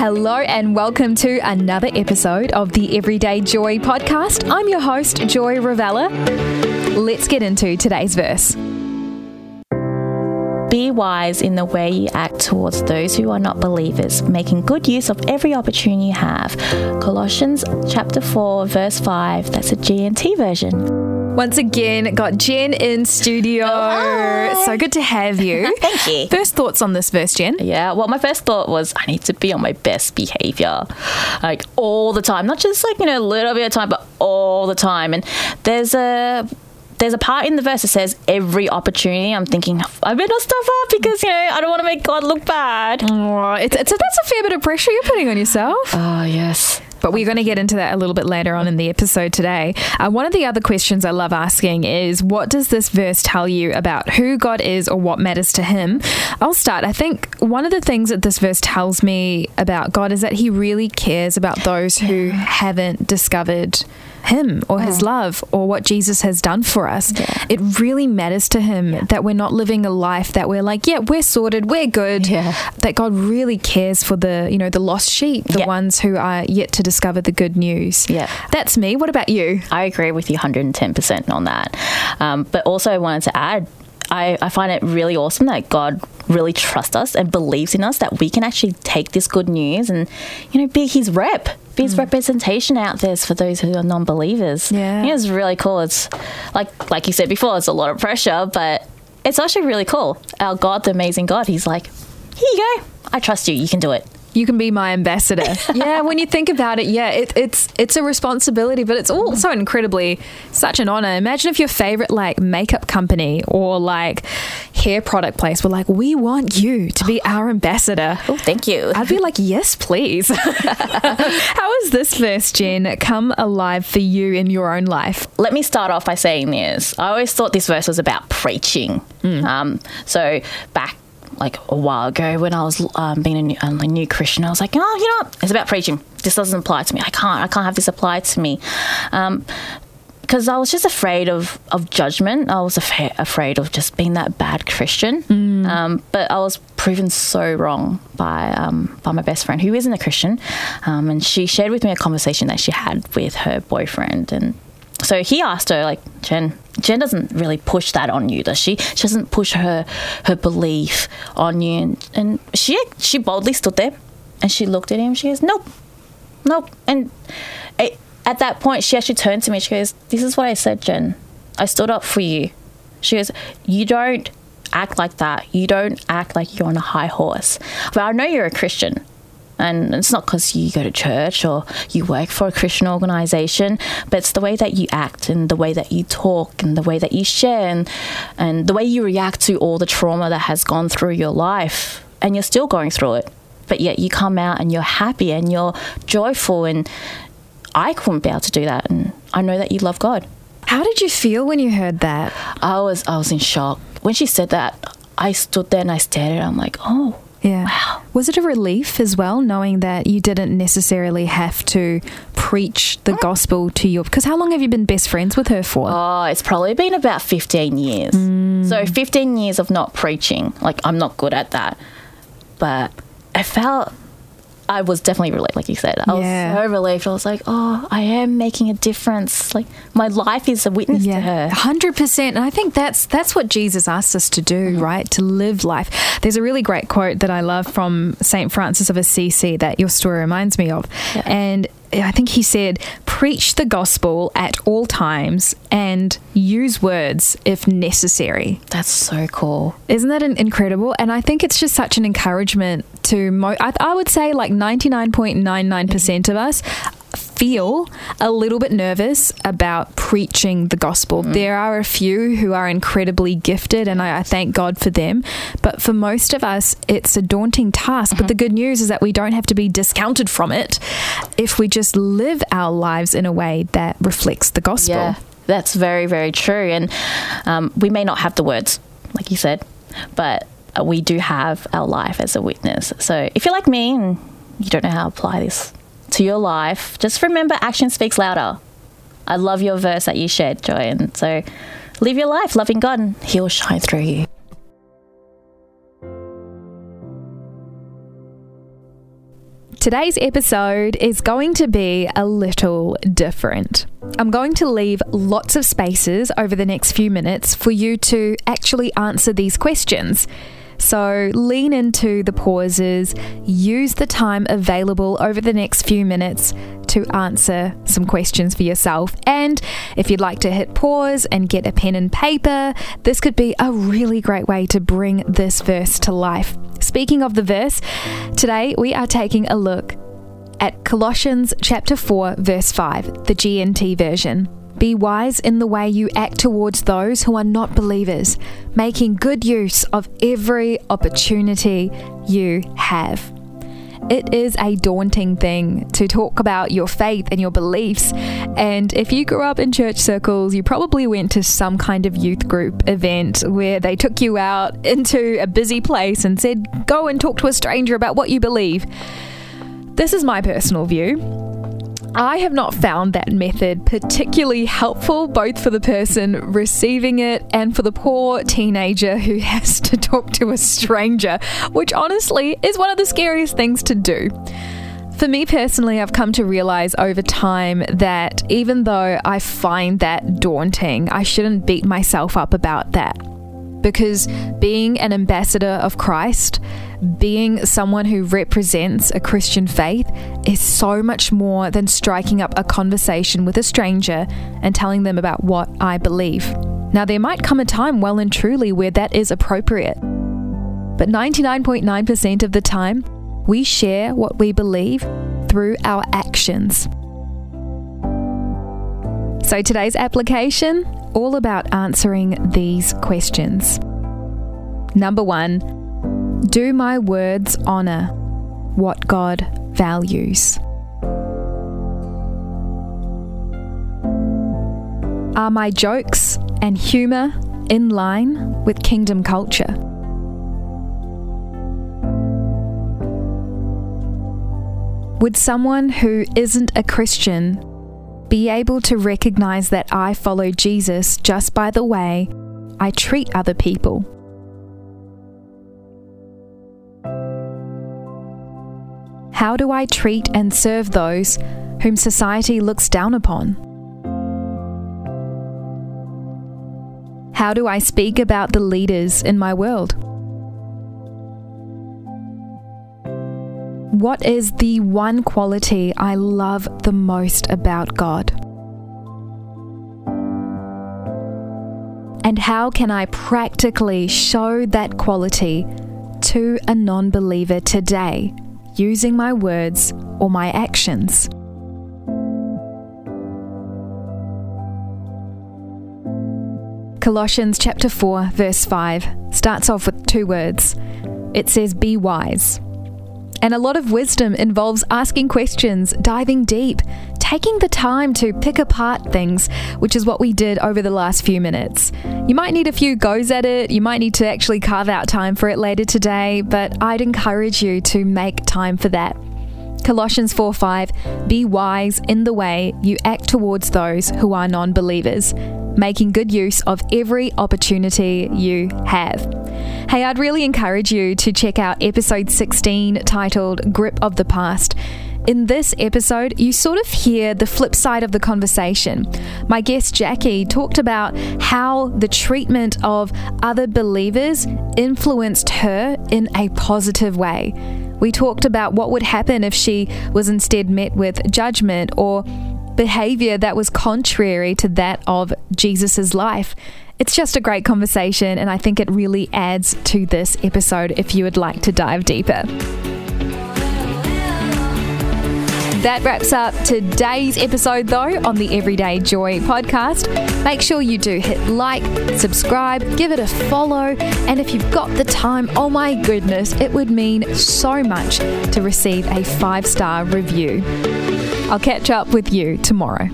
Hello and welcome to another episode of the Everyday Joy podcast. I'm your host, Joy Ravella. Let's get into today's verse. Be wise in the way you act towards those who are not believers, making good use of every opportunity you have. Colossians chapter 4, verse 5. That's a GNT version. Once again, got Jen in studio. Oh, so good to have you. Thank you. First thoughts on this verse, Jen? Yeah, well, my first thought was I need to be on my best behavior, like all the time, not just like, you know, a little bit of time, but all the time. And there's a there's a part in the verse that says every opportunity. I'm thinking I better stuff up because you know I don't want to make God look bad. Oh, it's, it's a, that's a fair bit of pressure you're putting on yourself. Oh yes. But we're going to get into that a little bit later on in the episode today. Uh, one of the other questions I love asking is what does this verse tell you about who God is or what matters to Him? I'll start. I think one of the things that this verse tells me about God is that He really cares about those who haven't discovered him or his love or what Jesus has done for us. Yeah. It really matters to him that we're not living a life that we're like, yeah, we're sorted, we're good. Yeah. That God really cares for the, you know, the lost sheep, the Yeah. ones who are yet to discover the good news. Yeah. That's me. What about you? I agree with you 110% on that. Um, but also, I wanted to add, I, I find it really awesome that God really trusts us and believes in us that we can actually take this good news and, you know, be his rep, be his representation out there for those who are non believers. Mm. Yeah. It's really cool. It's like, like you said before, it's a lot of pressure, but it's actually really cool. Our God, the amazing God, he's like, here you go. I trust you. You can do it. You can be my ambassador. yeah, when you think about it, yeah, it, it's it's a responsibility, but it's also incredibly such an honor. Imagine if your favorite like makeup company or like hair product place were like, "We want you to be our ambassador." Oh, thank you. I'd be like, yes, please. How has this verse, Jen, come alive for you in your own life? let me start off by saying this. I always thought this verse was about preaching. Um, so back like a while ago when I was um, being a new, um, a new Christian, I was like, oh, you know, what? it's about preaching. This doesn't apply to me. I can't. I can't have this apply to me. Um, because I was just afraid of, of judgment. I was af- afraid of just being that bad Christian. Um, but I was proven so wrong by um, by my best friend, who isn't a Christian, um, and she shared with me a conversation that she had with her boyfriend, and so he asked her like, Jen, Jen doesn't really push that on you, does she? She doesn't push her her belief on you, and, and she she boldly stood there, and she looked at him. She goes, nope, nope, and. It, at that point, she actually turned to me. She goes, This is what I said, Jen. I stood up for you. She goes, You don't act like that. You don't act like you're on a high horse. But I know you're a Christian. And it's not because you go to church or you work for a Christian organization, but it's the way that you act and the way that you talk and the way that you share and, and the way you react to all the trauma that has gone through your life. And you're still going through it. But yet you come out and you're happy and you're joyful and I couldn't be able to do that, and I know that you love God. How did you feel when you heard that? I was I was in shock when she said that. I stood there and I stared at her. I'm like, oh, Yeah. Wow. Was it a relief as well, knowing that you didn't necessarily have to preach the mm. gospel to your? Because how long have you been best friends with her for? oh, it's probably been about 15 years. Mm. So 15 years of not preaching. Like I'm not good at that, but I felt. I was definitely relieved, like you said. I Yeah. was so relieved. I was like, "Oh, I am making a difference. Like my life is a witness to her." hundred percent. And I think that's that's what Jesus asked us to do, mm-hmm. right? To live life. There's a really great quote that I love from Saint Francis of Assisi that your story reminds me of, Yeah. and I think he said, "Preach the gospel at all times and use words if necessary." That's so cool. Isn't that an incredible? And I think it's just such an encouragement to, mo- I, I would say, like 99.99% of us feel a little bit nervous about preaching the gospel. There are a few who are incredibly gifted, and I, I thank God for them. But for most of us, it's a daunting task. But the good news is that we don't have to be discounted from it if we just live our lives in a way that reflects the gospel. Yeah, that's very, very true. And um, we may not have the words, like you said, but uh, we do have our life as a witness. So if you're like me and you don't know how to apply this to your life, just remember action speaks louder. I love your verse that you shared, Joy. And so live your life loving God and He will shine through you. Today's episode is going to be a little different. I'm going to leave lots of spaces over the next few minutes for you to actually answer these questions. So lean into the pauses, use the time available over the next few minutes to answer some questions for yourself. And if you'd like to hit pause and get a pen and paper, this could be a really great way to bring this verse to life. Speaking of the verse, today we are taking a look at Colossians chapter 4 verse 5, the GNT version. Be wise in the way you act towards those who are not believers, making good use of every opportunity you have. It is a daunting thing to talk about your faith and your beliefs. And if you grew up in church circles, you probably went to some kind of youth group event where they took you out into a busy place and said, Go and talk to a stranger about what you believe. This is my personal view. I have not found that method particularly helpful, both for the person receiving it and for the poor teenager who has to talk to a stranger, which honestly is one of the scariest things to do. For me personally, I've come to realize over time that even though I find that daunting, I shouldn't beat myself up about that because being an ambassador of Christ, being someone who represents a Christian faith, is so much more than striking up a conversation with a stranger and telling them about what I believe. Now, there might come a time well and truly where that is appropriate, but 99.9% of the time, we share what we believe through our actions. So, today's application all about answering these questions. Number one, do my words honour what God values? Are my jokes and humour in line with kingdom culture? Would someone who isn't a Christian be able to recognize that I follow Jesus just by the way I treat other people. How do I treat and serve those whom society looks down upon? How do I speak about the leaders in my world? What is the one quality I love the most about God? And how can I practically show that quality to a non believer today using my words or my actions? Colossians chapter 4 verse 5 starts off with two words. It says be wise. And a lot of wisdom involves asking questions, diving deep, taking the time to pick apart things, which is what we did over the last few minutes. You might need a few goes at it, you might need to actually carve out time for it later today, but I'd encourage you to make time for that. Colossians 4 5 Be wise in the way you act towards those who are non believers making good use of every opportunity you have. Hey, I'd really encourage you to check out episode 16 titled Grip of the Past. In this episode, you sort of hear the flip side of the conversation. My guest Jackie talked about how the treatment of other believers influenced her in a positive way. We talked about what would happen if she was instead met with judgment or behavior that was contrary to that of Jesus' life. It's just a great conversation, and I think it really adds to this episode if you would like to dive deeper. That wraps up today's episode, though, on the Everyday Joy podcast. Make sure you do hit like, subscribe, give it a follow, and if you've got the time, oh my goodness, it would mean so much to receive a five star review. I'll catch up with you tomorrow.